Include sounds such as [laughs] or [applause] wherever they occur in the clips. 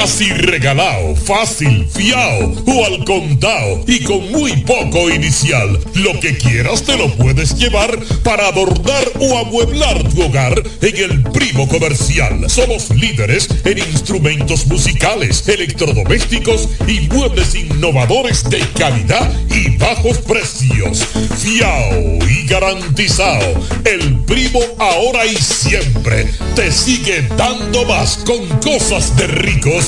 Casi regalado, fácil, fiao o al contado y con muy poco inicial. Lo que quieras te lo puedes llevar para adornar o amueblar tu hogar en el Primo Comercial. Somos líderes en instrumentos musicales, electrodomésticos y muebles innovadores de calidad y bajos precios. Fiao y garantizado. El Primo ahora y siempre te sigue dando más con cosas de ricos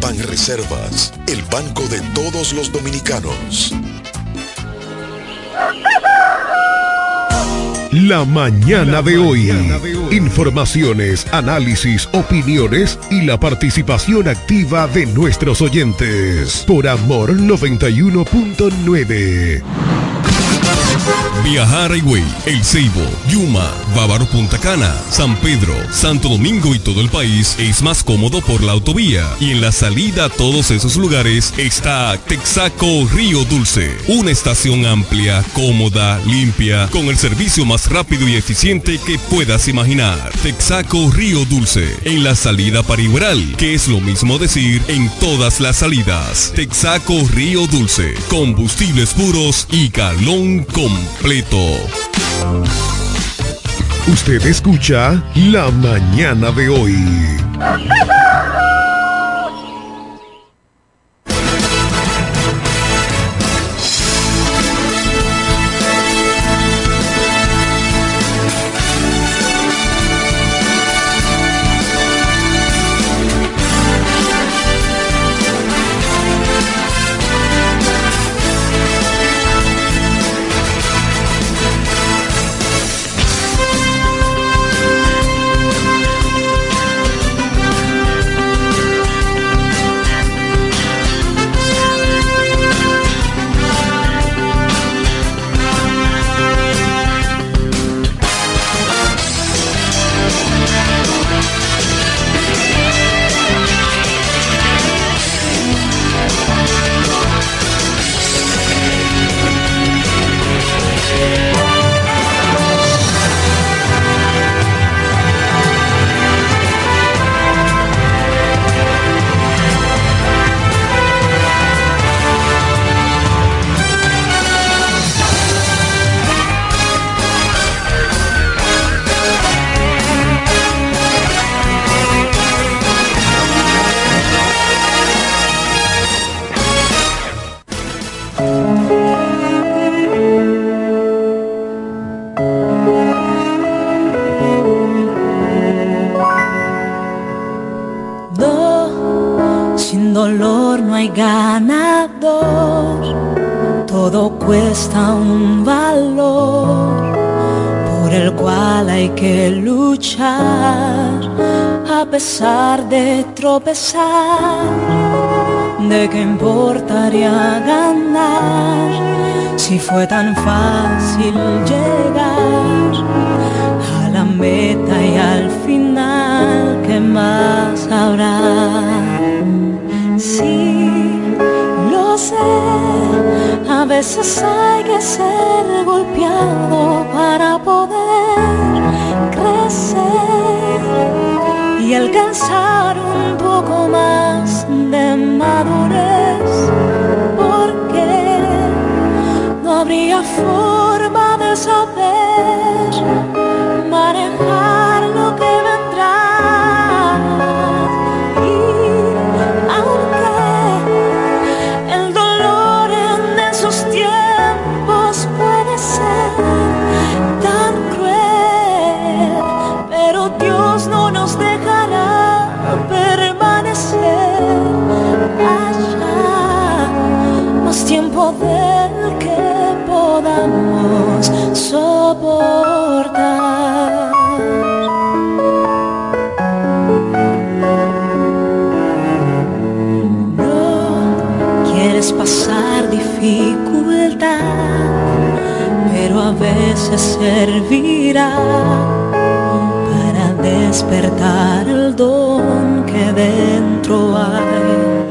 Ban Reservas, el banco de todos los dominicanos. La mañana de hoy. Informaciones, análisis, opiniones y la participación activa de nuestros oyentes. Por Amor 91.9. Viajar Higüey, El Ceibo, Yuma, Bávaro Punta Cana, San Pedro, Santo Domingo y todo el país es más cómodo por la autovía. Y en la salida a todos esos lugares está Texaco Río Dulce, una estación amplia, cómoda, limpia, con el servicio más rápido y eficiente que puedas imaginar. Texaco Río Dulce, en la salida para Igueral, que es lo mismo decir en todas las salidas. Texaco Río Dulce, combustibles puros y calón completo. Usted escucha La mañana de hoy. Pesar de tropezar. ¿De qué importaría ganar si fue tan fácil llegar a la meta y al final qué más habrá? Sí, lo sé, a veces hay que ser golpeado para poder y veces servirá para despertar el don que dentro hay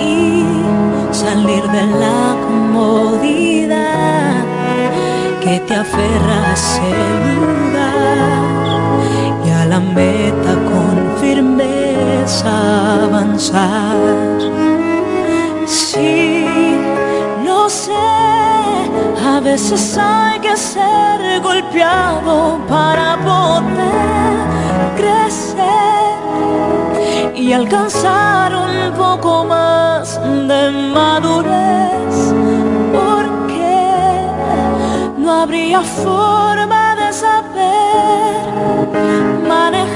y salir de la comodidad que te aferra a lugar y a la meta con firmeza avanzar. Sí, veces hay que ser golpeado para poder crecer y alcanzar un poco más de madurez, porque no habría forma de saber manejar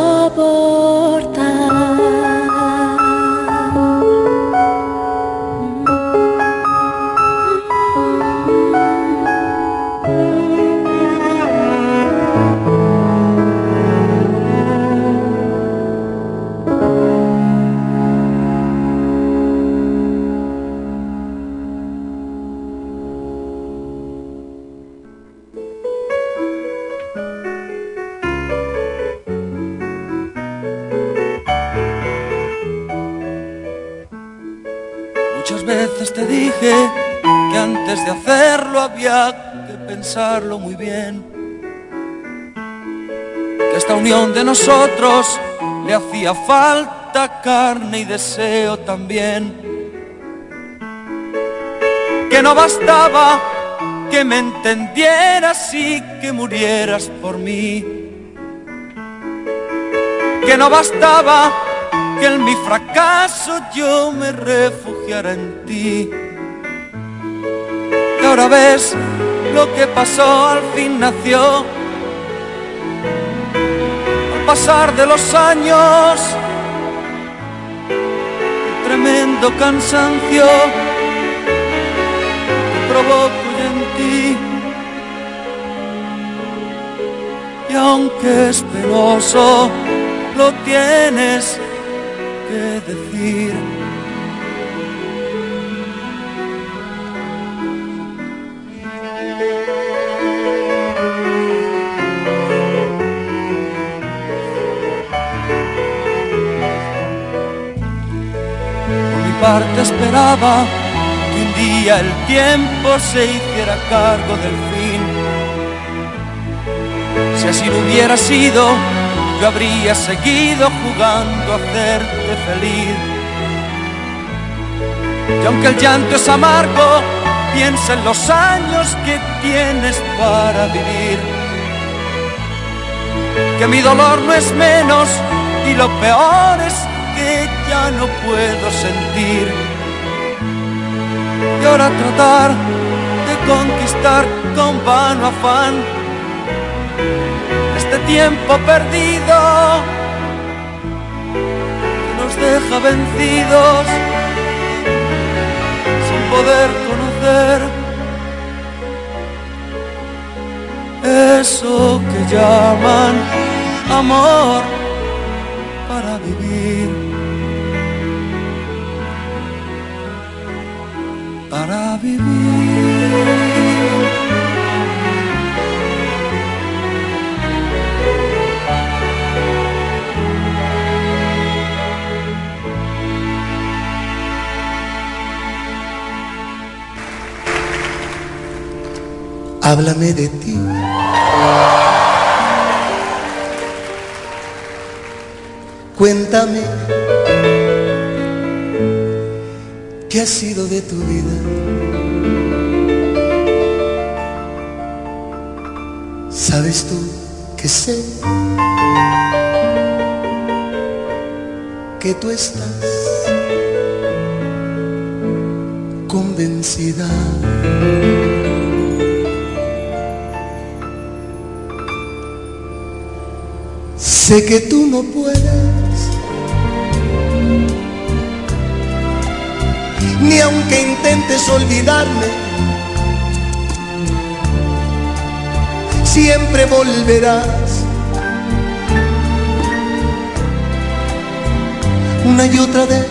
muy bien. Que esta unión de nosotros le hacía falta carne y deseo también. Que no bastaba que me entendieras y que murieras por mí. Que no bastaba que en mi fracaso yo me refugiara en ti. Y ahora ves lo que pasó al fin nació. Al pasar de los años, el tremendo cansancio que provoco en ti. Y aunque es penoso, lo tienes que decir. Parte esperaba que un día el tiempo se hiciera cargo del fin. Si así lo hubiera sido, yo habría seguido jugando a hacerte feliz. Y aunque el llanto es amargo, piensa en los años que tienes para vivir. Que mi dolor no es menos y lo peor es ya no puedo sentir. Y ahora tratar de conquistar con vano afán este tiempo perdido que nos deja vencidos sin poder conocer eso que llaman amor para vivir. Háblame de ti. Cuéntame ¿Qué ha sido de tu vida? ¿Sabes tú que sé que tú estás convencida. Sé que tú no puedes, aunque intentes olvidarme, siempre volverás. Una y otra vez.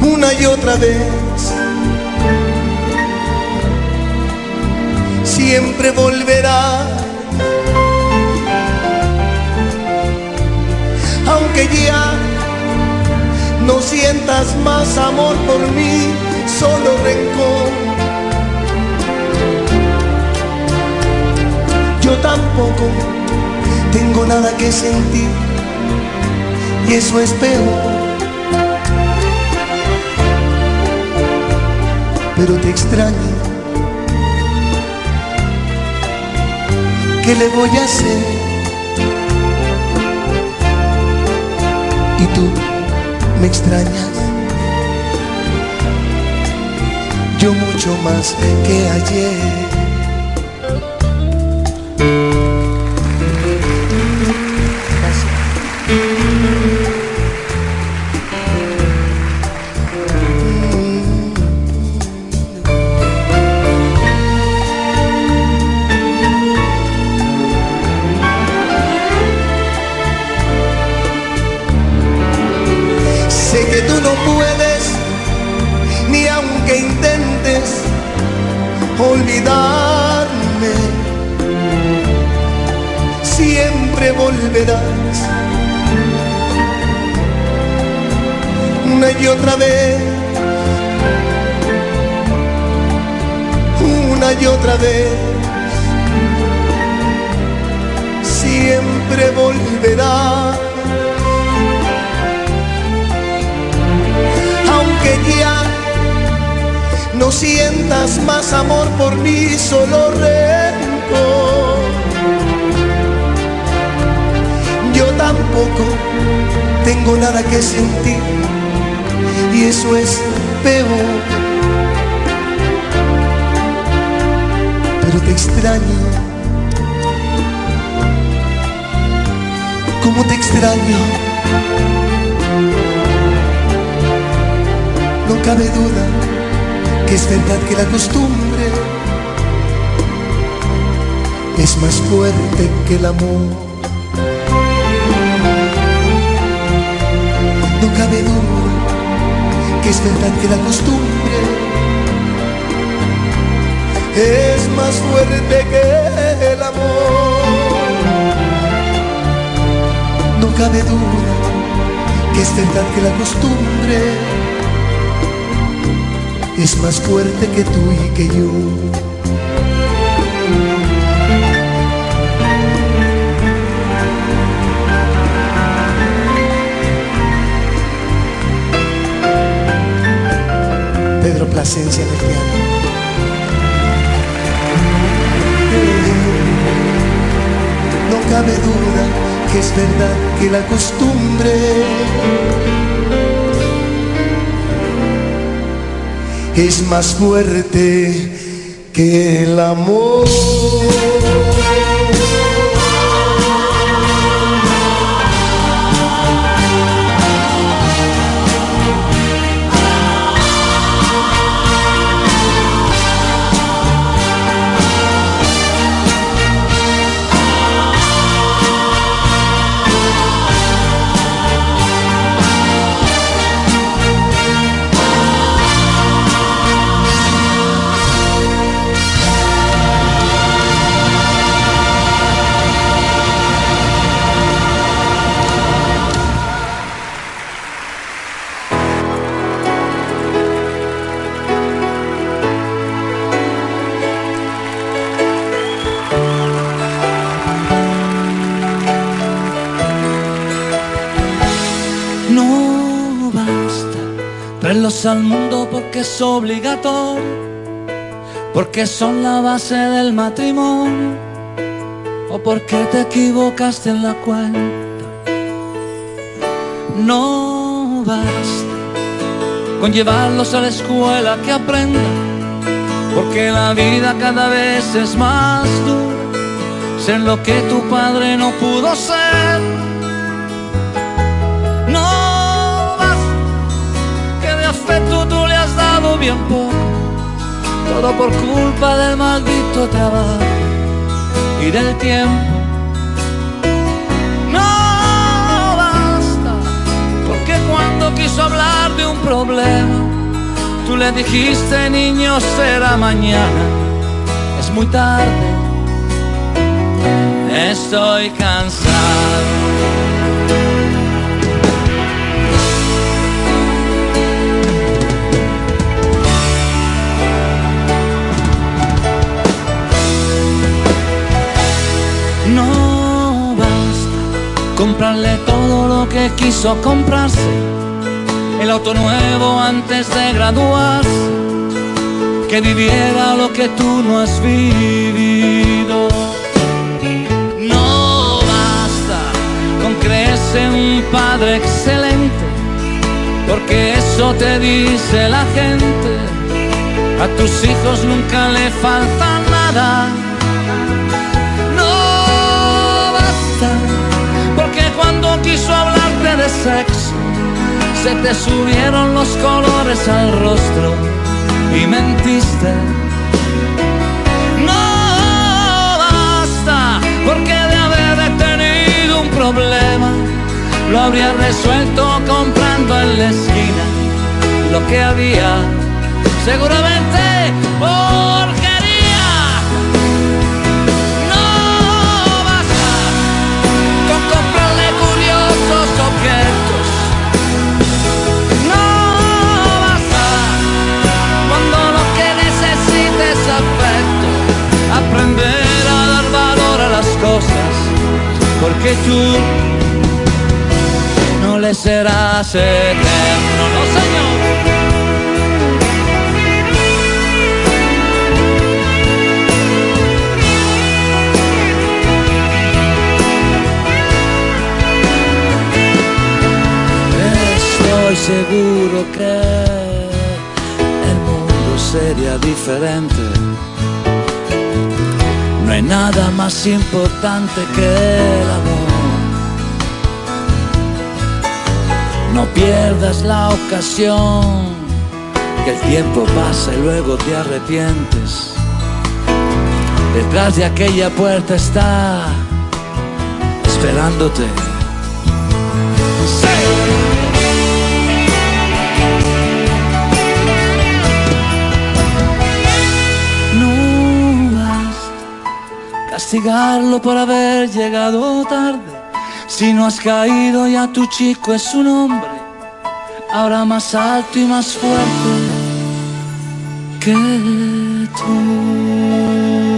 Una y otra vez. siempre volverá. Aunque ya no sientas más amor por mí, solo rencor. Yo tampoco tengo nada que sentir y eso es peor. Pero te extraño ¿qué le voy a hacer? Tú me extrañas, yo mucho más que ayer. No sientas más amor por mí, solo rencor. Yo tampoco tengo nada que sentir y eso es peor. Pero te extraño, como te extraño. No cabe duda que es verdad que la costumbre es más fuerte que el amor. No cabe duda que es verdad que la costumbre es más fuerte que el amor. No cabe duda que es verdad que la costumbre es más fuerte que tú y que yo. Pedro Plasencia en el piano. No cabe duda que es verdad que la costumbre es más fuerte que el amor. Al mundo porque es obligatorio, porque son la base del matrimonio, o porque te equivocaste en la cuenta. No basta con llevarlos a la escuela que aprendan, porque la vida cada vez es más dura, ser lo que tu padre no pudo ser. Afecto tú le has dado bien poco, todo por culpa del maldito trabajo y del tiempo. No basta, porque cuando quiso hablar de un problema, tú le dijiste, niño, será mañana, es muy tarde, estoy cansado. Comprarle todo lo que quiso comprarse, el auto nuevo antes de graduarse, que viviera lo que tú no has vivido. No basta con creerse un padre excelente, porque eso te dice la gente, a tus hijos nunca le falta nada. Cuando quiso hablarte de sexo, se te subieron los colores al rostro y mentiste. No basta, porque de haber tenido un problema, lo habría resuelto comprando en la esquina lo que había, seguramente porquería. Porque tú no le serás eterno, no señor. Estoy seguro que el mundo sería diferente. Nada más importante que el amor. No pierdas la ocasión, que el tiempo pasa y luego te arrepientes. Detrás de aquella puerta está esperándote. Castigarlo por haber llegado tarde. Si no has caído ya tu chico es un hombre, ahora más alto y más fuerte que tú.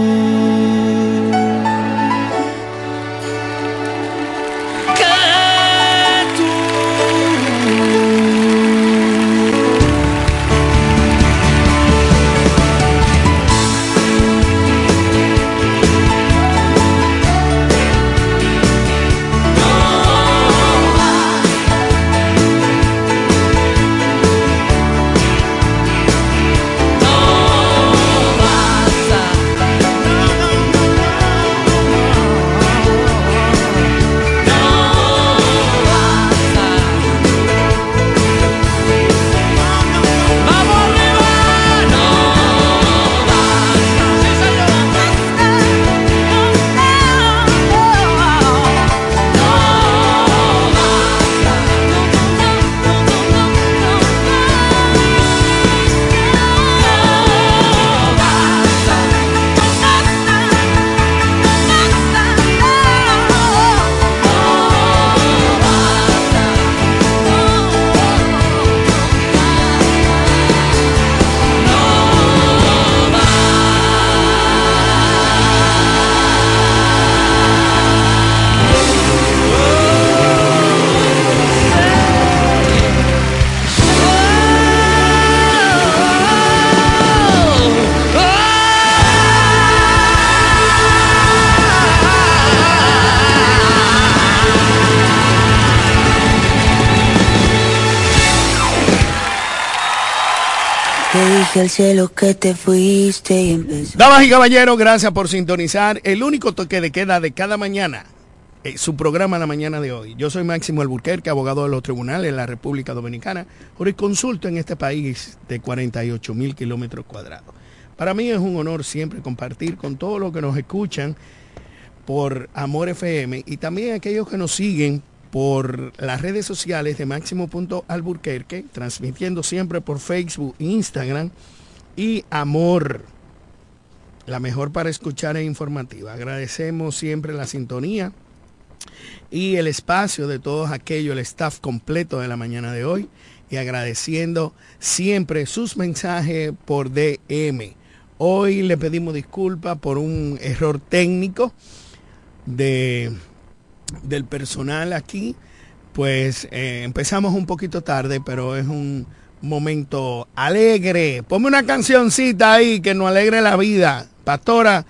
Al cielo que te fuiste y empezó. Damas y caballeros, gracias por sintonizar el único toque de queda de cada mañana. eh, su programa la mañana de hoy. Yo soy Máximo Alburquerque, abogado de los tribunales en la República Dominicana, jurisconsulto en este país de 48 mil kilómetros cuadrados. Para mí es un honor siempre compartir con todos los que nos escuchan por Amor FM y también aquellos que nos siguen por las redes sociales de Máximo.alburquerque, transmitiendo siempre por Facebook, Instagram y Amor, la mejor para escuchar e informativa. Agradecemos siempre la sintonía y el espacio de todos aquellos, el staff completo de la mañana de hoy y agradeciendo siempre sus mensajes por DM. Hoy le pedimos disculpas por un error técnico de del personal aquí, pues eh, empezamos un poquito tarde, pero es un momento alegre. Ponme una cancioncita ahí que nos alegre la vida. Pastora,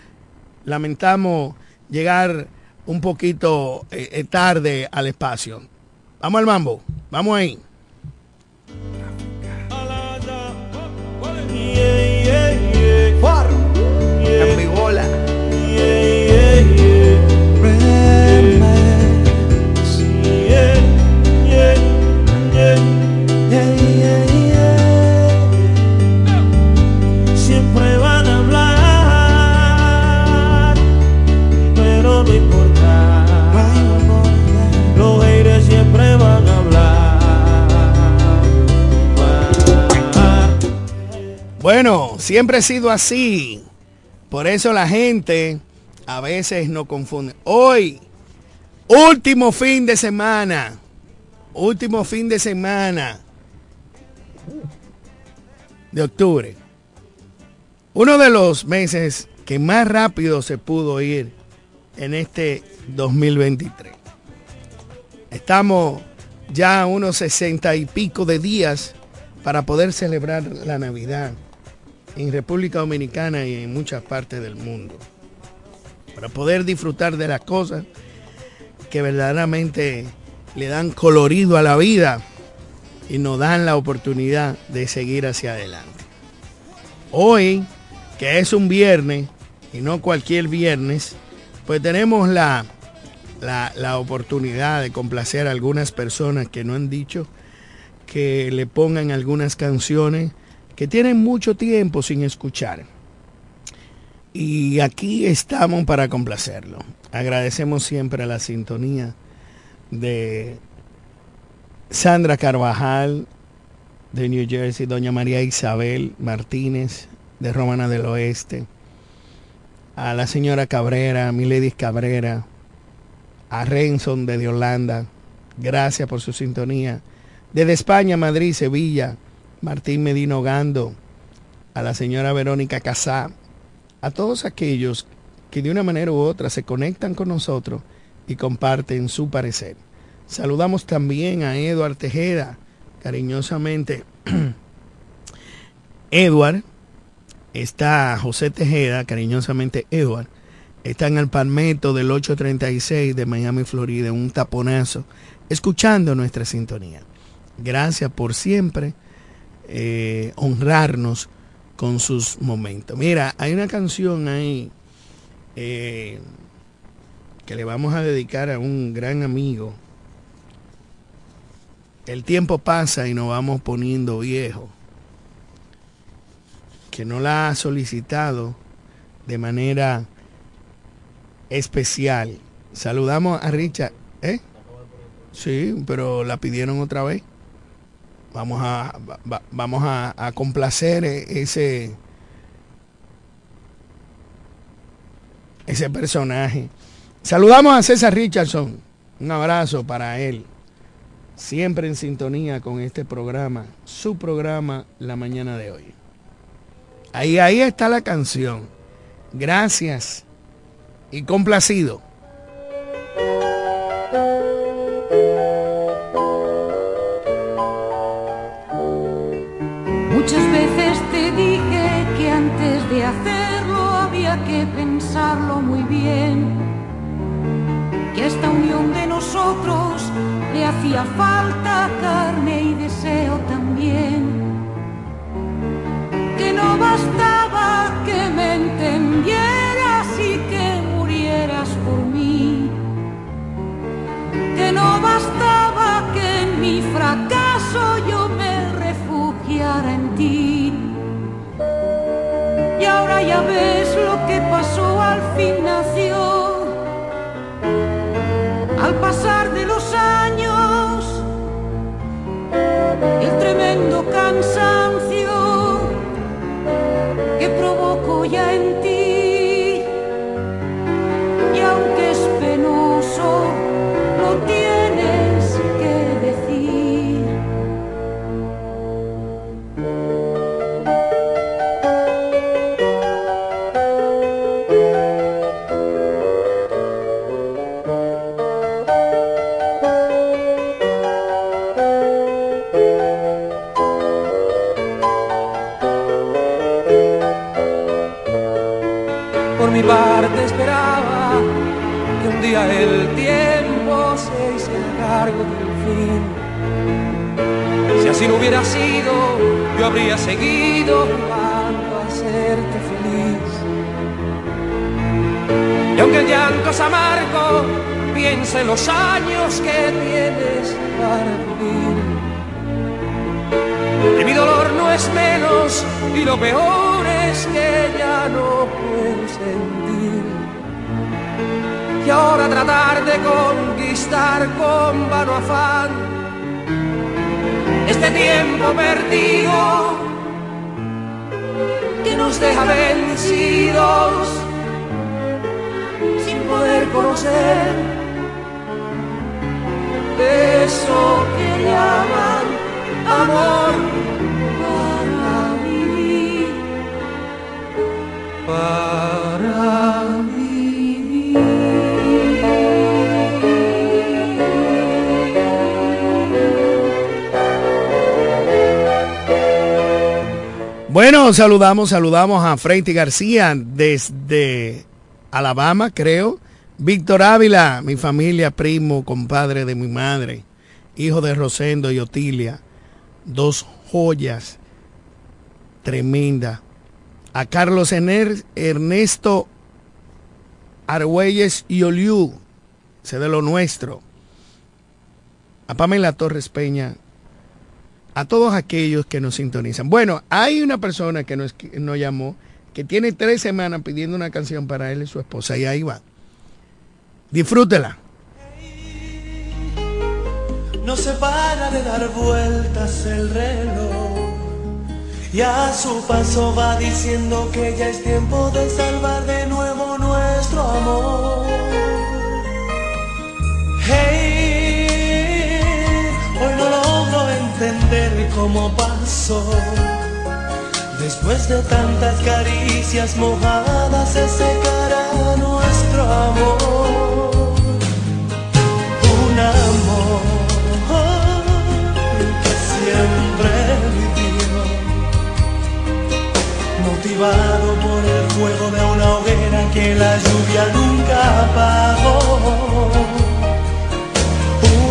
lamentamos llegar un poquito eh, eh, tarde al espacio. Vamos al mambo, vamos ahí. Bueno, siempre ha sido así. Por eso la gente a veces no confunde. Hoy, último fin de semana. Último fin de semana de octubre. Uno de los meses que más rápido se pudo ir en este 2023. Estamos ya a unos sesenta y pico de días para poder celebrar la Navidad en República Dominicana y en muchas partes del mundo. Para poder disfrutar de las cosas que verdaderamente le dan colorido a la vida y nos dan la oportunidad de seguir hacia adelante. Hoy, que es un viernes y no cualquier viernes, pues tenemos la, la, la oportunidad de complacer a algunas personas que no han dicho que le pongan algunas canciones que tienen mucho tiempo sin escuchar. Y aquí estamos para complacerlo. Agradecemos siempre la sintonía de Sandra Carvajal de New Jersey, doña María Isabel Martínez de Romana del Oeste, a la señora Cabrera, Milady Cabrera, a Renson de Holanda, gracias por su sintonía. Desde España, Madrid, Sevilla, Martín Medino Gando, a la señora Verónica Casá, a todos aquellos que de una manera u otra se conectan con nosotros y comparten su parecer. Saludamos también a Eduard Tejeda, cariñosamente. [clears throat] Edward, está José Tejeda, cariñosamente Edward, está en el Palmetto del 836 de Miami, Florida, un taponazo, escuchando nuestra sintonía. Gracias por siempre eh, honrarnos con sus momentos. Mira, hay una canción ahí eh, que le vamos a dedicar a un gran amigo. El tiempo pasa y nos vamos poniendo viejos. Que no la ha solicitado de manera especial. Saludamos a Richard. ¿Eh? Sí, pero la pidieron otra vez. Vamos a, va- vamos a complacer e- ese, ese personaje. Saludamos a César Richardson. Un abrazo para él. Siempre en sintonía con este programa, su programa La Mañana de hoy. Ahí, ahí está la canción. Gracias y complacido. nosotros le hacía falta carne y deseo también. Que no bastaba que me entendieras y que murieras por mí. Que no bastaba que en mi fracaso yo me refugiara en ti. Y ahora ya ves lo que pasó al fin nació el tremendo cansancio que provoco ya en Si no hubiera sido, yo habría seguido jugando a hacerte feliz. Y aunque el llanto es amargo, piensa en los años que tienes para vivir. Y mi dolor no es menos y lo peor es que ya no puedo sentir. Y ahora tratar de conquistar con vano afán este tiempo perdido que nos deja vencidos sin poder conocer eso que llaman amor para vivir, para Bueno, saludamos, saludamos a Freiti García desde Alabama, creo. Víctor Ávila, mi familia, primo, compadre de mi madre, hijo de Rosendo y Otilia, dos joyas tremendas. A Carlos Ener- Ernesto Argüelles y Oliu, sé de lo nuestro. A Pamela Torres Peña, a todos aquellos que nos sintonizan. Bueno, hay una persona que nos, que nos llamó que tiene tres semanas pidiendo una canción para él y su esposa y ahí va. Disfrútela. No se para de dar vueltas el reloj y a su paso va diciendo que ya es tiempo de salvar de nuevo nuestro amor. Entender cómo pasó. Después de tantas caricias mojadas se secará nuestro amor. Un amor que siempre vivió, motivado por el fuego de una hoguera que la lluvia nunca apagó.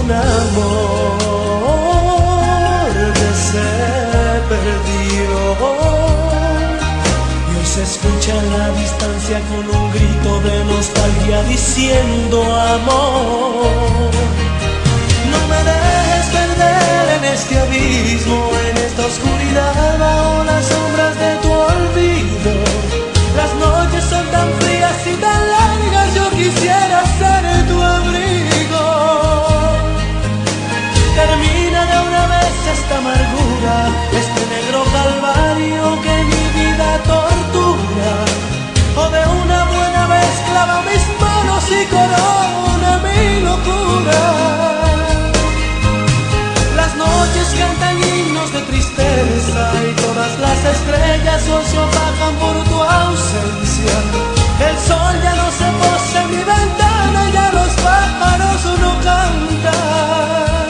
Un amor escucha la distancia con un grito de nostalgia diciendo amor. No me dejes perder en este abismo, en esta oscuridad bajo las sombras de tu olvido. Las noches son tan frías y tan largas, yo quisiera ser tu abrigo. Termina de una vez esta amargura, este negro calvario que mi vida tortura o de una buena vez clava mis manos y corona mi locura. Las noches cantan himnos de tristeza y todas las estrellas hoy se opacan por tu ausencia. El sol ya no se posa en mi ventana y ya los pájaros no cantan.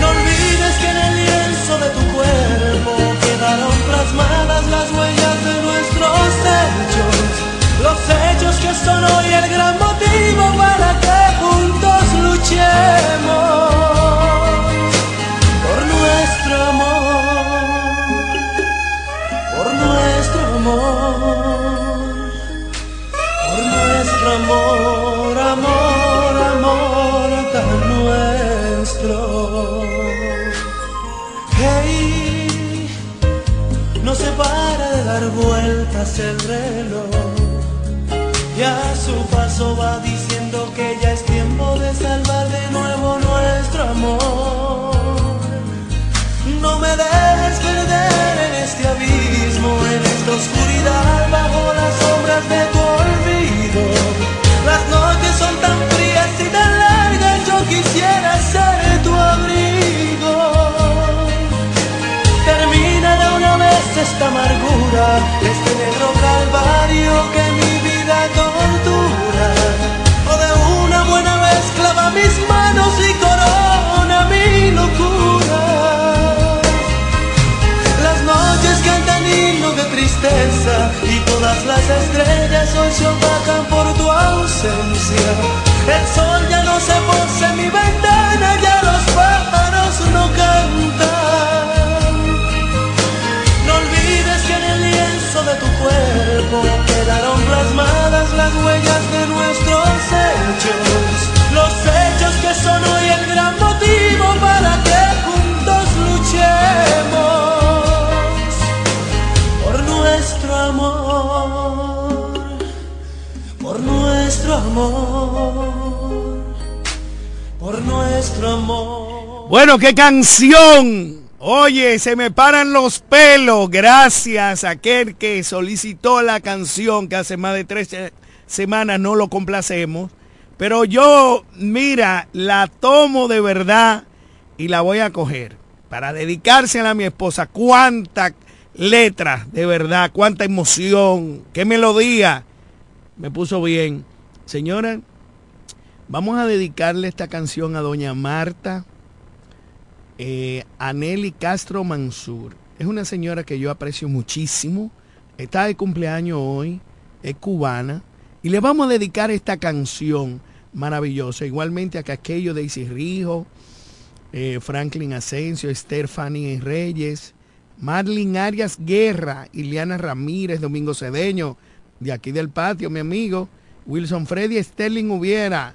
No olvides que en el lienzo de tu cuerpo quedaron plasmadas las huellas son hoy el gran motivo para que juntos luchemos por nuestro amor, por nuestro amor, por nuestro amor, amor, amor tan nuestro. Hey, no se para de dar vueltas el reloj paso va diciendo las estrellas hoy se opacan por tu ausencia. El sol ya no se posa en mi ventana, ya los pájaros no cantan. No olvides que en el lienzo de tu cuerpo quedaron plasmadas las huellas de nuestros hechos. Los hechos que son hoy el gran motivo para que por nuestro amor. Bueno, qué canción. Oye, se me paran los pelos. Gracias a aquel que solicitó la canción que hace más de tres semanas no lo complacemos. Pero yo, mira, la tomo de verdad y la voy a coger para dedicársela a mi esposa. Cuánta letra, de verdad, cuánta emoción, qué melodía. Me puso bien. Señora, vamos a dedicarle esta canción a doña Marta eh, a Nelly Castro Mansur. Es una señora que yo aprecio muchísimo. Está de cumpleaños hoy, es cubana. Y le vamos a dedicar esta canción maravillosa. Igualmente a Caquello Daisy Rijo, eh, Franklin Asensio, Fanny Reyes, Marlin Arias Guerra, Ileana Ramírez, Domingo Cedeño, de aquí del patio, mi amigo, Wilson Freddy Sterling Hubiera,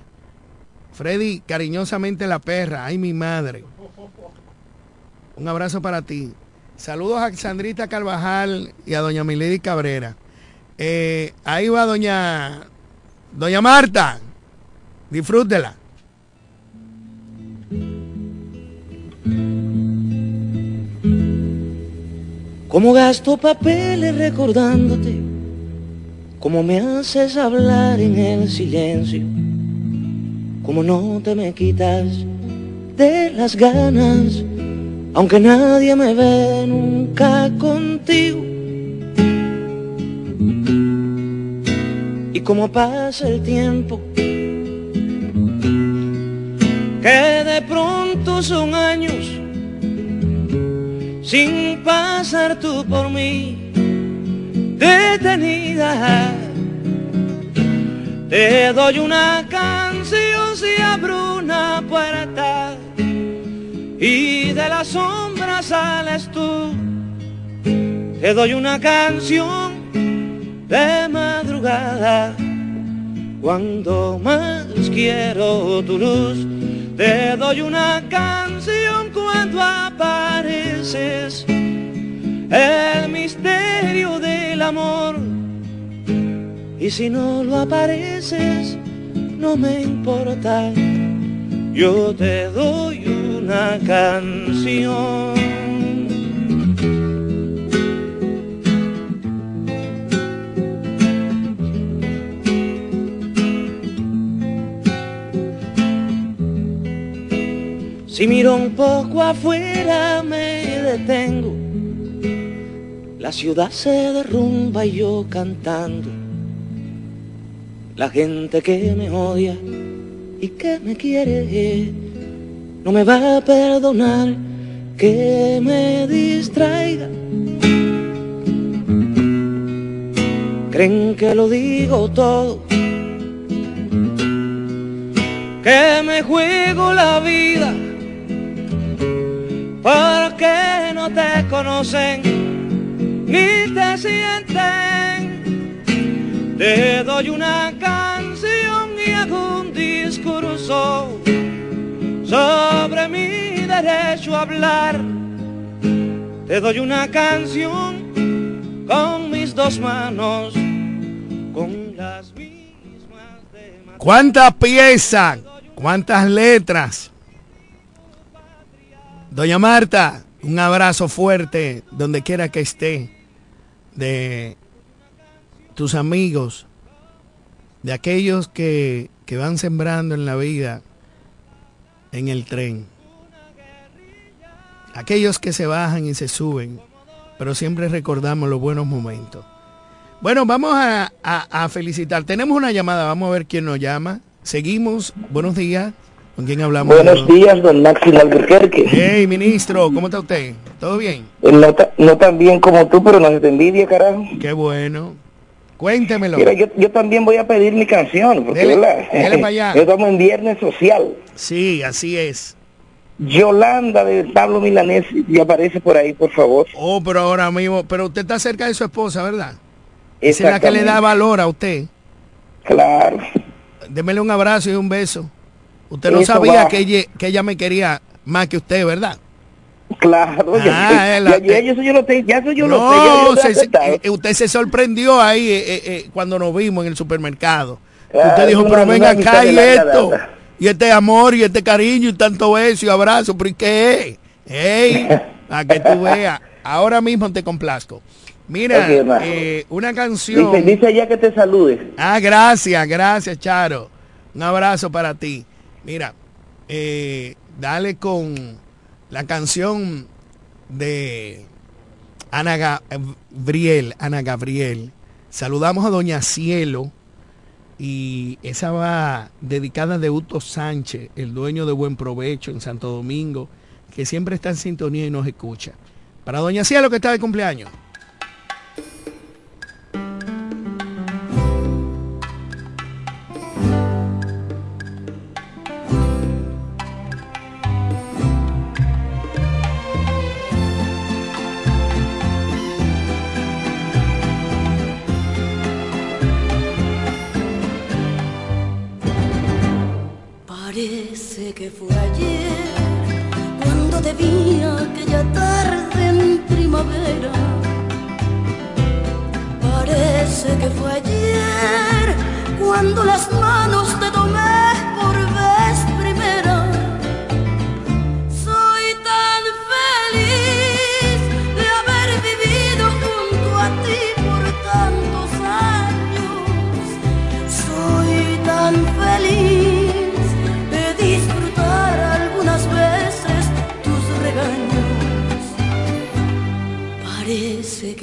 Freddy, cariñosamente la perra, ay mi madre. Un abrazo para ti. Saludos a Sandrita Carvajal y a doña Milady Cabrera. Eh, ahí va doña, doña Marta. Disfrútela. Como gasto papeles recordándote, como me haces hablar en el silencio, como no te me quitas de las ganas, aunque nadie me ve nunca contigo. Y como pasa el tiempo, que de pronto son años sin pasar tú por mí detenida. Te doy una canción si abro una puerta y de la sombra sales tú. Te doy una canción de madrugada cuando más quiero tu luz. Te doy una canción cuando apareces, el misterio del amor. Y si no lo apareces, no me importa, yo te doy una canción. Si miro un poco afuera me detengo. La ciudad se derrumba y yo cantando. La gente que me odia y que me quiere no me va a perdonar que me distraiga. Creen que lo digo todo, que me juego la vida porque no te conocen ni te sienten. Te doy una canción y hago un discurso sobre mi derecho a hablar. Te doy una canción con mis dos manos con las ¿Cuántas piezas? ¿Cuántas letras? Doña Marta, un abrazo fuerte donde quiera que esté de tus amigos, de aquellos que, que van sembrando en la vida en el tren. Aquellos que se bajan y se suben, pero siempre recordamos los buenos momentos. Bueno, vamos a, a, felicitar. Tenemos una llamada, vamos a ver quién nos llama. Seguimos. Buenos días. ¿Con quién hablamos? Buenos días, don Máximo Albuquerque. Hey, ministro, ¿cómo está usted? ¿Todo bien? Eh, no, no tan bien como tú, pero no se te envidia, carajo. Qué bueno. Cuéntemelo. Mira, yo, yo, también voy a pedir mi canción, porque dele, dele para allá. [laughs] estamos en Viernes Social. Sí, así es. Yolanda de Pablo Milanés, y aparece por ahí, por favor. Oh, pero ahora mismo, pero usted está cerca de su esposa, ¿verdad? Esa es la que le da valor a usted. Claro. Démele un abrazo y un beso. Usted no sabía que ella, que ella me quería más que usted, ¿verdad? Claro, ah, ya, ya, ya, eso yo lo tengo, ya eso yo no, lo sé. Se, eh, usted se sorprendió ahí eh, eh, cuando nos vimos en el supermercado. usted dijo, pero venga acá y esto, y este amor, y este cariño, y tanto beso y abrazo, pero ¿y qué? Ey, [laughs] a que tú veas, ahora mismo te complazco. Mira, eh, una canción. Dice, dice ella que te salude. Ah, gracias, gracias, Charo. Un abrazo para ti. Mira, eh, dale con la canción de Ana Gabriel, Ana Gabriel. Saludamos a Doña Cielo y esa va dedicada de Uto Sánchez, el dueño de Buen Provecho en Santo Domingo, que siempre está en sintonía y nos escucha. Para Doña Cielo que está de cumpleaños. Que fue ayer cuando te vi aquella tarde en primavera. Parece que fue ayer cuando las manos te tomé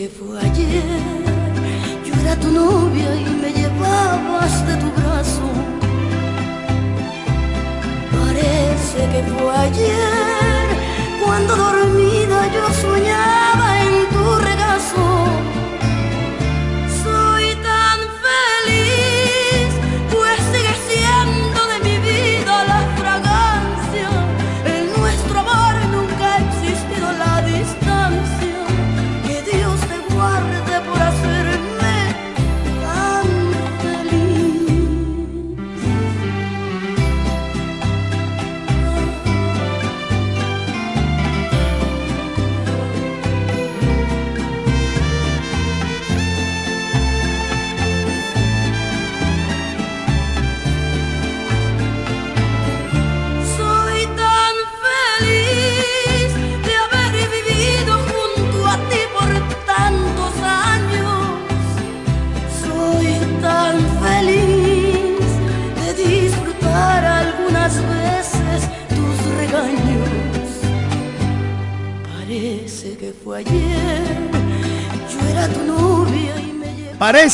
fue ayer, yo era tu novia y me llevabas de tu brazo. Parece que fue ayer, cuando dormida yo soñaba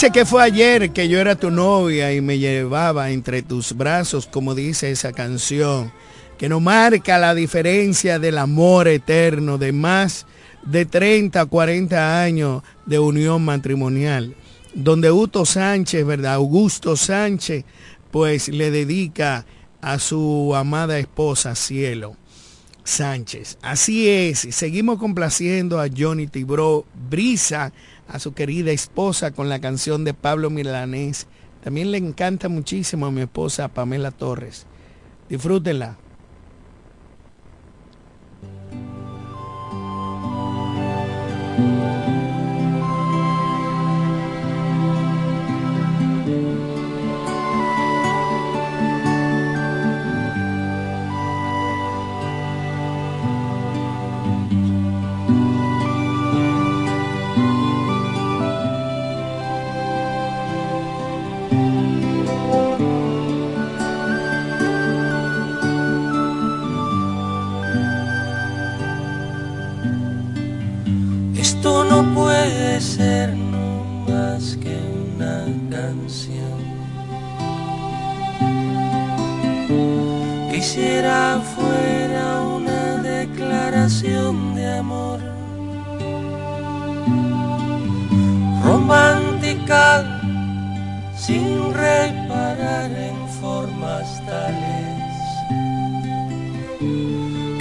Parece que fue ayer que yo era tu novia y me llevaba entre tus brazos, como dice esa canción, que nos marca la diferencia del amor eterno de más de 30, 40 años de unión matrimonial, donde Uto Sánchez, ¿verdad? Augusto Sánchez, pues le dedica a su amada esposa Cielo Sánchez. Así es, seguimos complaciendo a Johnny Tibro Brisa a su querida esposa con la canción de Pablo Milanés. También le encanta muchísimo a mi esposa Pamela Torres. Disfrútenla. esto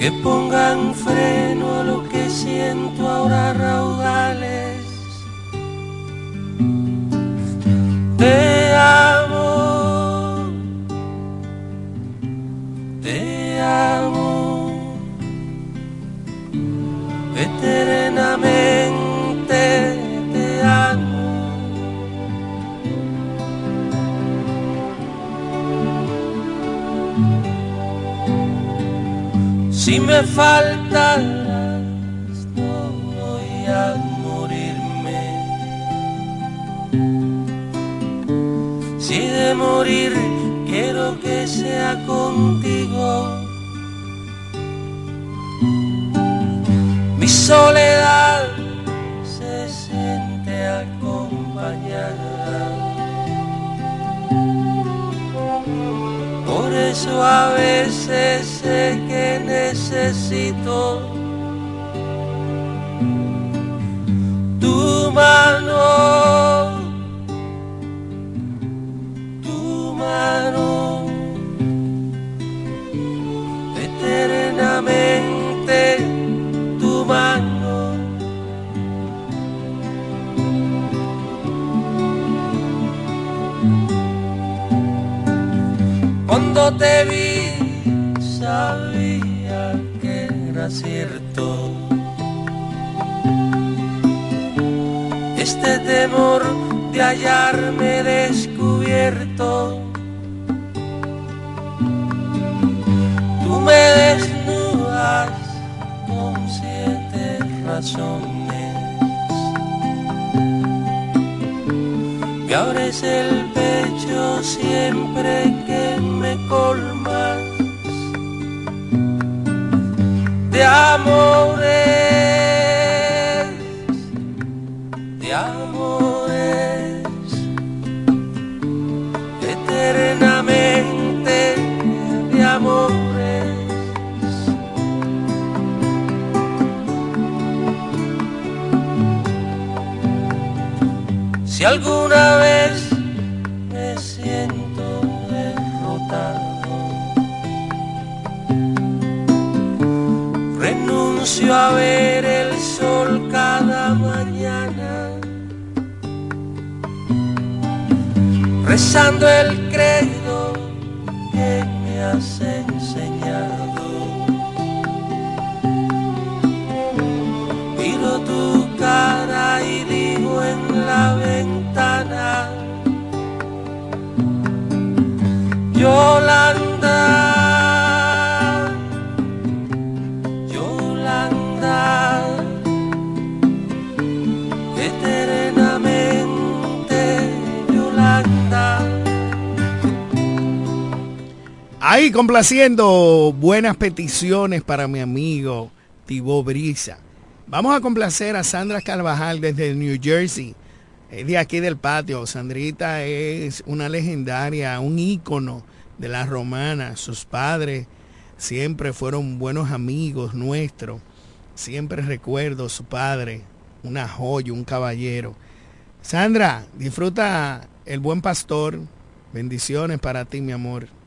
que pongan sabía que era cierto. Este temor de hallarme descubierto. Tú me desnudas con siete razones. Me abres el pecho siempre que me colmas de amores, de amores, eternamente de amores. Si alguna vez rezando el credo Ahí complaciendo buenas peticiones para mi amigo Tibo Brisa. Vamos a complacer a Sandra Carvajal desde New Jersey. Es de aquí del patio. Sandrita es una legendaria, un ícono de la romana. Sus padres siempre fueron buenos amigos nuestros. Siempre recuerdo su padre, una joya, un caballero. Sandra, disfruta el buen pastor. Bendiciones para ti, mi amor.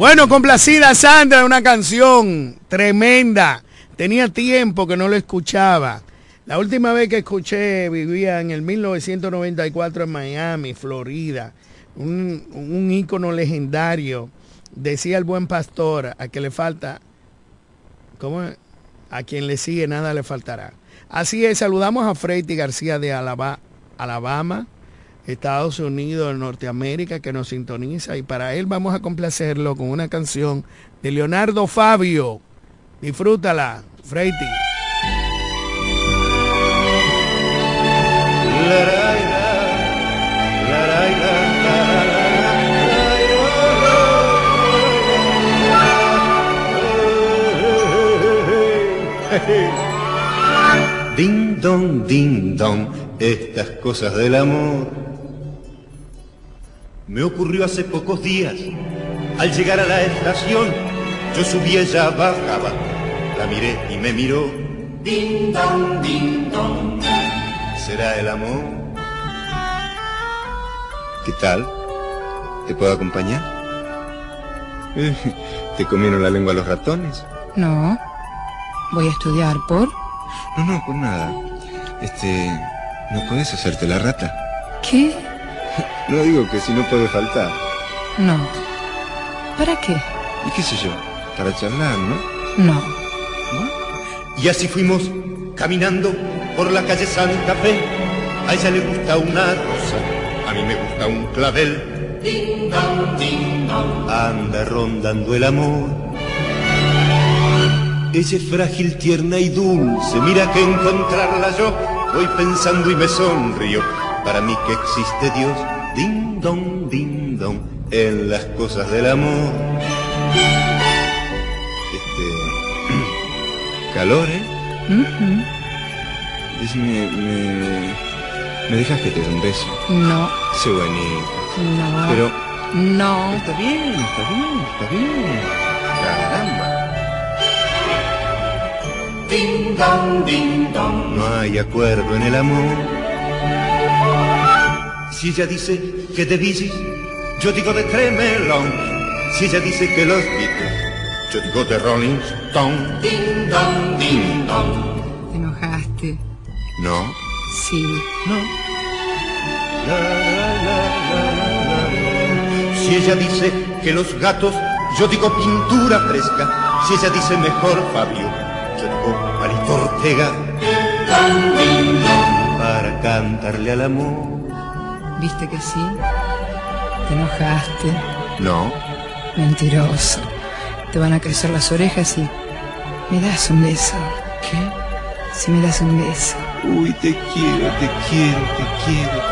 Bueno, complacida Sandra, una canción tremenda. Tenía tiempo que no lo escuchaba. La última vez que escuché vivía en el 1994 en Miami, Florida. Un, un ícono legendario. Decía el buen pastor, a que le falta, ¿cómo? A quien le sigue nada le faltará. Así es, saludamos a Freiti García de Alaba- Alabama, Estados Unidos, Norteamérica, que nos sintoniza. Y para él vamos a complacerlo con una canción de Leonardo Fabio. Disfrútala, Freiti. Ding dong, ding estas cosas del amor. Me ocurrió hace pocos días. Al llegar a la estación, yo subí, ella bajaba. La miré y me miró. Ding dong, ding dong. ¿Será el amor? ¿Qué tal? ¿Te puedo acompañar? Eh, ¿Te comieron la lengua los ratones? No. Voy a estudiar por... No, no, por nada. Este, ¿no puedes hacerte la rata? ¿Qué? No digo que si no puede faltar. No. ¿Para qué? ¿Y qué sé yo? Para charlar, ¿no? No. Y así fuimos caminando por la calle Santa Fe. A ella le gusta una rosa, a mí me gusta un clavel. Ding dong, ding dong. Anda rondando el amor. Ella es frágil, tierna y dulce. Mira que encontrarla yo voy pensando y me sonrío. Para mí que existe Dios, ding dong, ding dong, en las cosas del amor. Este. [clears throat] calor, ¿eh? Decime, me. ¿Me dejas que te dé un beso? No, Sé no. Pero. No. Está bien, está bien, está bien. Caramba. Ding dong, ding dong. No hay acuerdo en el amor. Si ella dice que de Beatles, yo digo de Tremelón. Si ella dice que los Beatles, yo digo de Rolling Stone. Ding dong, ding dong. ¿Te enojaste? No. Sí. No. Si ella dice que los gatos, yo digo pintura fresca. Si ella dice mejor Fabio, yo digo Palito Ortega. Para cantarle al amor. ¿Viste que sí? ¿Te enojaste? No. Mentiroso. Te van a crecer las orejas y... ¿Me das un beso? ¿Qué? Si me das un beso. Uy, te quiero, te quiero, te quiero.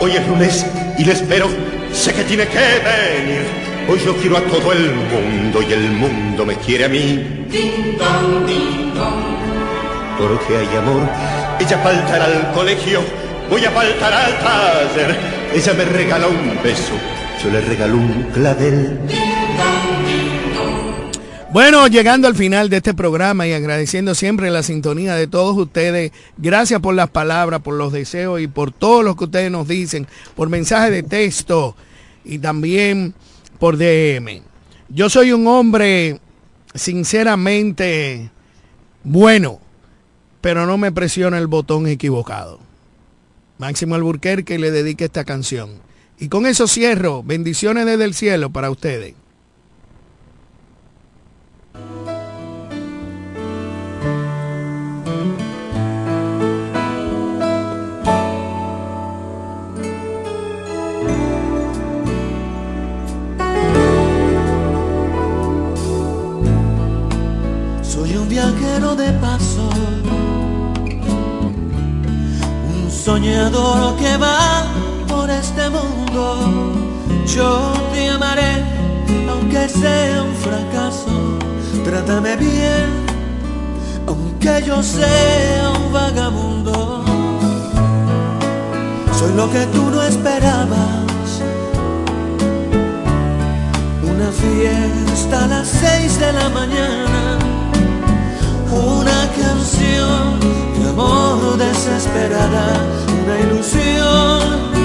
Hoy es lunes y le espero. Sé que tiene que venir. Hoy yo quiero a todo el mundo y el mundo me quiere a mí. Ding dong, ding dong. Porque hay amor. Ella faltará al colegio. Voy a faltar al taller. Ella me regala un beso. Yo le regalo un clavel. Bueno, llegando al final de este programa y agradeciendo siempre la sintonía de todos ustedes, gracias por las palabras, por los deseos y por todo lo que ustedes nos dicen, por mensajes de texto y también por DM. Yo soy un hombre sinceramente bueno, pero no me presiona el botón equivocado. Máximo Alburquerque le dedique esta canción. Y con eso cierro. Bendiciones desde el cielo para ustedes. Soy un viajero de paso, soñador que va por este mundo. Yo te amaré, aunque sea un fracaso. Trátame bien, aunque yo sea un vagabundo. Soy lo que tú no esperabas. Una fiesta a las seis de la mañana una canción amor desesperada, una ilusión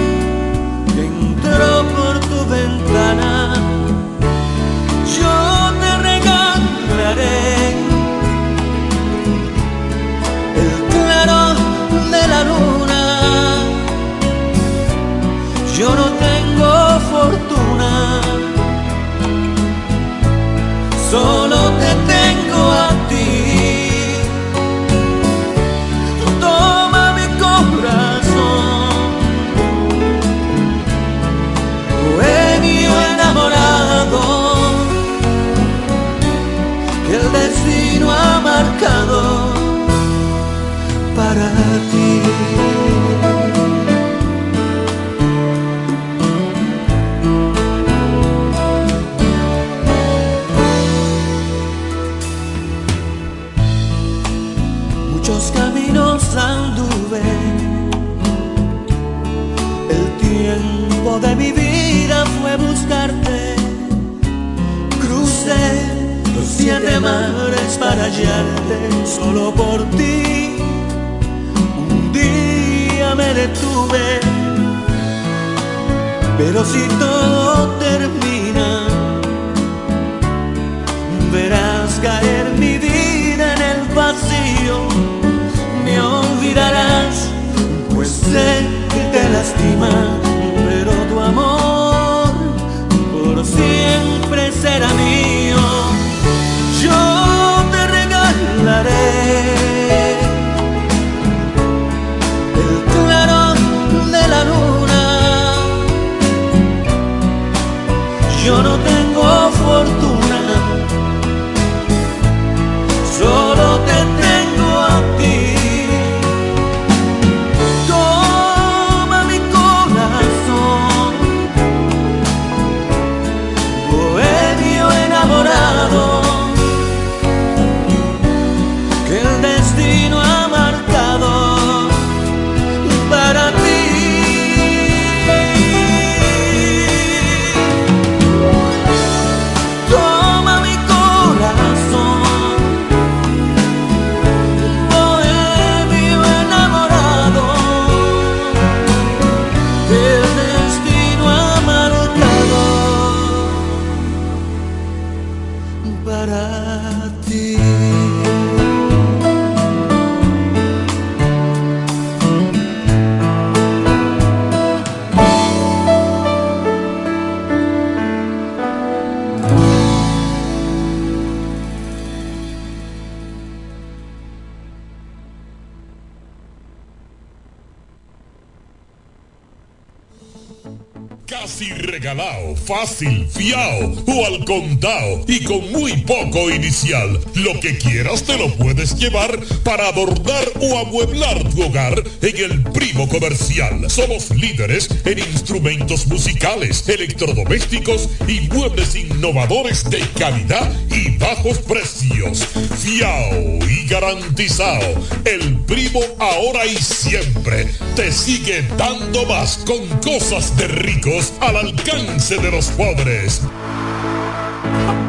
fácil, fiao o al contado y con muy poco inicial. Lo que quieras te lo puedes llevar para adornar o amueblar tu hogar en el Primo Comercial. Somos líderes en instrumentos musicales, electrodomésticos y muebles innovadores de calidad y bajos precios. Fiao y garantizado. El Primo ahora y siempre te sigue dando más con cosas de ricos al alcance de los pobres.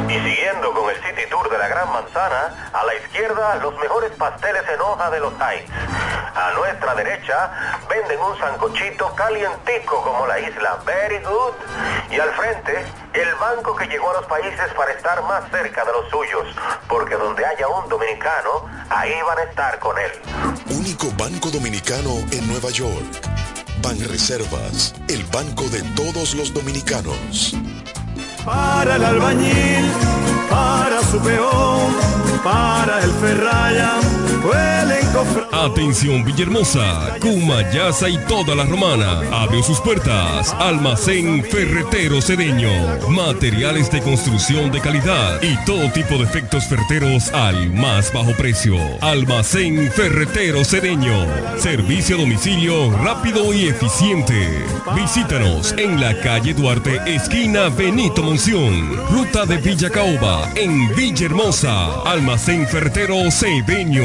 Y siguiendo con el City Tour de la Gran Manzana, a la izquierda los mejores pasteles en hoja de los Heights. A nuestra derecha venden un sancochito calientico como la isla Very Good. Y al frente, el banco que llegó a los países para estar más cerca de los suyos. Porque donde haya un dominicano, ahí van a estar con él. Único banco dominicano en Nueva York. Ban Reservas, el banco de todos los dominicanos. Para el albañil, para su peón, para el ferraya, Atención Villahermosa, Cumayasa y toda la romana. Abrió sus puertas. Almacén Ferretero Cedeño. Materiales de construcción de calidad y todo tipo de efectos ferreteros al más bajo precio. Almacén Ferretero Cedeño. Servicio a domicilio rápido y eficiente. Visítanos en la calle Duarte, esquina Benito Monción. Ruta de Villa Caoba, en Villahermosa. Almacén Ferretero Cedeño.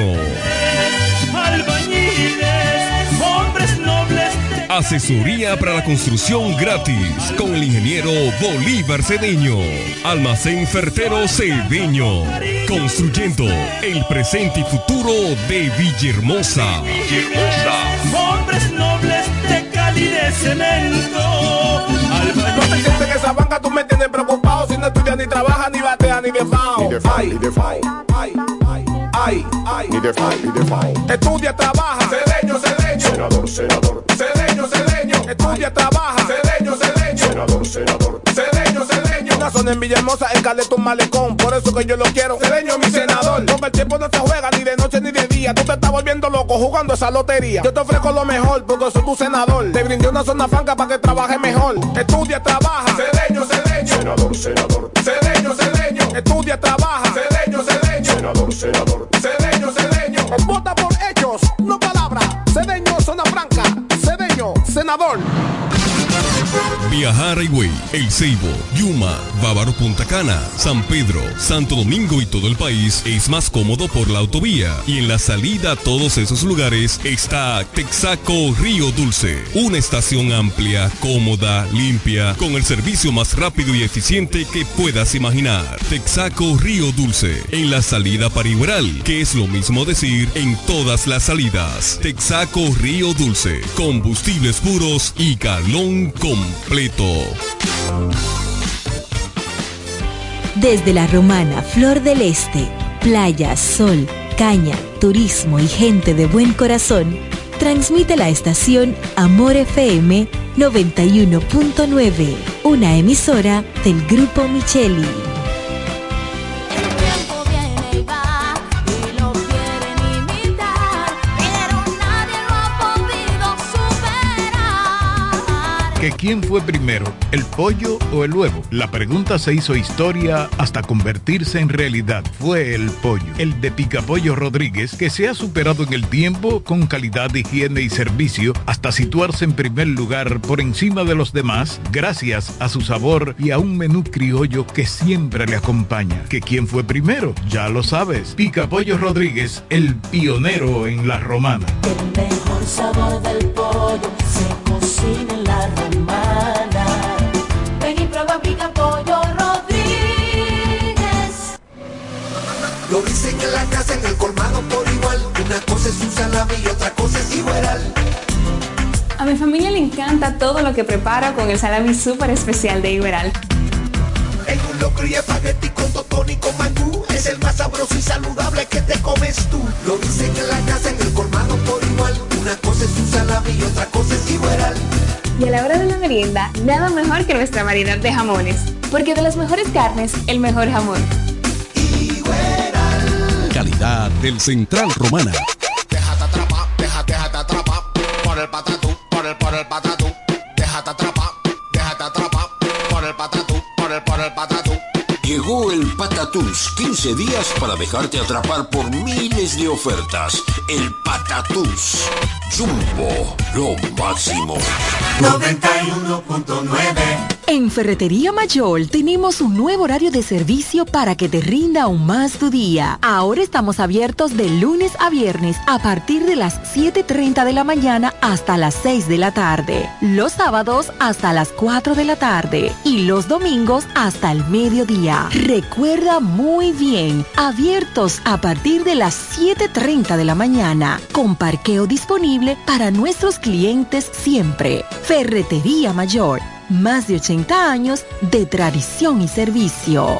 albañiles, hombres nobles. Asesoría para la construcción gratis con el ingeniero Bolívar Cedeño. Almacén Fertero Cedeño. Construyendo el presente y futuro de Villahermosa. Hombres nobles de Cali de cemento. No te sientes que esa banca tú me tienes preocupado Si no estudias ni trabajas ni ni de FAO Ni de FAO, ni de FAO Ay, ay, ay, ay Ni de FAO, ni de FAO Estudia, trabaja. Cedeño, cedeño. Senador, senador. Cedeño, cedeño. Estudia, trabaja. Cedeño, cedeño. Senador, senador. Cedeño, cedeño. Una zona en Villahermosa, el Caleta un malecón. Por eso que yo lo quiero. Cedeño, mi senador. Porque el tiempo no se juega ni de noche ni de día. Tú te estás volviendo loco jugando esa lotería. Yo te ofrezco lo mejor porque soy tu senador. Te brindé una zona franca para que trabajes mejor. Estudia, trabaja. Cedeño, cedeño. Senador, senador. Cedeño, cedeño Estudia, trabaja. Cedeño, cedeño. Senador, senador. Cedeño, cedeño. Vota por hechos, no palabras Cedeño, zona franca. Cedeño, senador Viajar Highway, El Ceibo, Yuma, Bávaro Punta Cana, San Pedro, Santo Domingo y todo el país es más cómodo por la autovía. Y en la salida a todos esos lugares está Texaco Río Dulce. Una estación amplia, cómoda, limpia, con el servicio más rápido y eficiente que puedas imaginar. Texaco Río Dulce. En la salida para que es lo mismo decir en todas las salidas. Texaco Río Dulce. Combustibles puros y galón completo. Desde la romana Flor del Este, playa, sol, caña, turismo y gente de buen corazón, transmite la estación Amor FM 91.9, una emisora del Grupo Micheli. Que quién fue primero, el pollo o el huevo. La pregunta se hizo historia hasta convertirse en realidad. Fue el pollo, el de Picapollo Rodríguez, que se ha superado en el tiempo con calidad, higiene y servicio hasta situarse en primer lugar por encima de los demás gracias a su sabor y a un menú criollo que siempre le acompaña. ¿Que quién fue primero? Ya lo sabes. Picapollo Rodríguez, el pionero en la romana. El mejor sabor del pollo se cocina en la romana. Dicen en el colmado por igual. Una cosa es un salami y otra cosa es igual. A mi familia le encanta todo lo que prepara con el salami súper especial de Iberal. En un locro y espagueti con totón y con mangú. Es el más sabroso y saludable que te comes tú. Lo dicen en la casa, en el colmado por igual. Una cosa es un salami y otra cosa es igual. Y a la hora de la merienda, nada mejor que nuestra variedad de jamones. Porque de las mejores carnes, el mejor jamón. Calidad del Central Romana. Déjate atrapar, déjate, déjate atrapar por el patatú, por el, por el patatú. Déjate atrapar, déjate atrapar por el patatú, por el, por el patatú. Llegó el Patatús, 15 días para dejarte atrapar por miles de ofertas. El Patatús. Jumbo, lo máximo. 91.9 En Ferretería Mayor tenemos un nuevo horario de servicio para que te rinda aún más tu día. Ahora estamos abiertos de lunes a viernes a partir de las 7.30 de la mañana hasta las 6 de la tarde. Los sábados hasta las 4 de la tarde y los domingos hasta el mediodía. Recuerda muy bien, abiertos a partir de las 7.30 de la mañana, con parqueo disponible para nuestros clientes siempre. Ferretería Mayor, más de 80 años de tradición y servicio.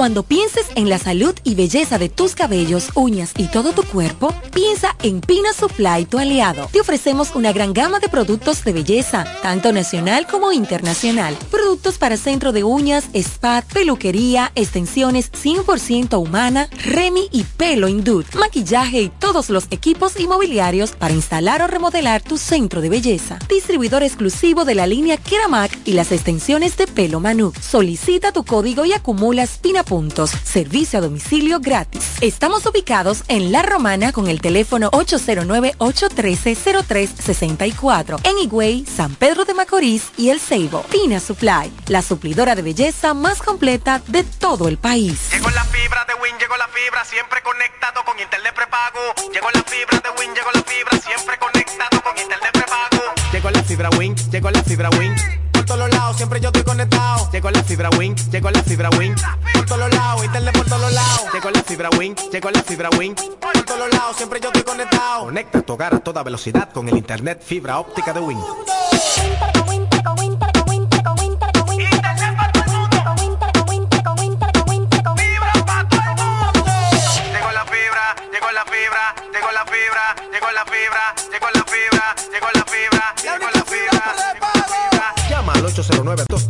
Cuando pienses en la salud y belleza de tus cabellos, uñas y todo tu cuerpo, piensa en Pina Supply, tu aliado. Te ofrecemos una gran gama de productos de belleza, tanto nacional como internacional. Productos para centro de uñas, spa, peluquería, extensiones 100% humana, Remy y pelo Indut, maquillaje y todos los equipos inmobiliarios para instalar o remodelar tu centro de belleza. Distribuidor exclusivo de la línea Keramac y las extensiones de pelo Manu. Solicita tu código y acumulas Pina puntos. Servicio a domicilio gratis. Estamos ubicados en La Romana con el teléfono 809-813-0364. En Higüey, San Pedro de Macorís y El Ceibo. Pina Supply, la suplidora de belleza más completa de todo el país. Llegó la fibra de Win, llegó la fibra, siempre conectado con internet prepago. Llegó la fibra de Win, llegó la fibra, siempre conectado con internet prepago. Llegó la fibra Win, llegó la fibra Win. Todos lados, siempre yo estoy conectado. Llegó la fibra Win, llegó la fibra Win. Por todos lados, internet por todos lados. Llegó la fibra Win, llegó la fibra Win. Por todos lados, siempre yo estoy conectado. Conecta tu hogar a toda velocidad con el internet fibra óptica de Win. Llegó la fibra, llegó la fibra, llegó la fibra, llegó la fibra, al 809 2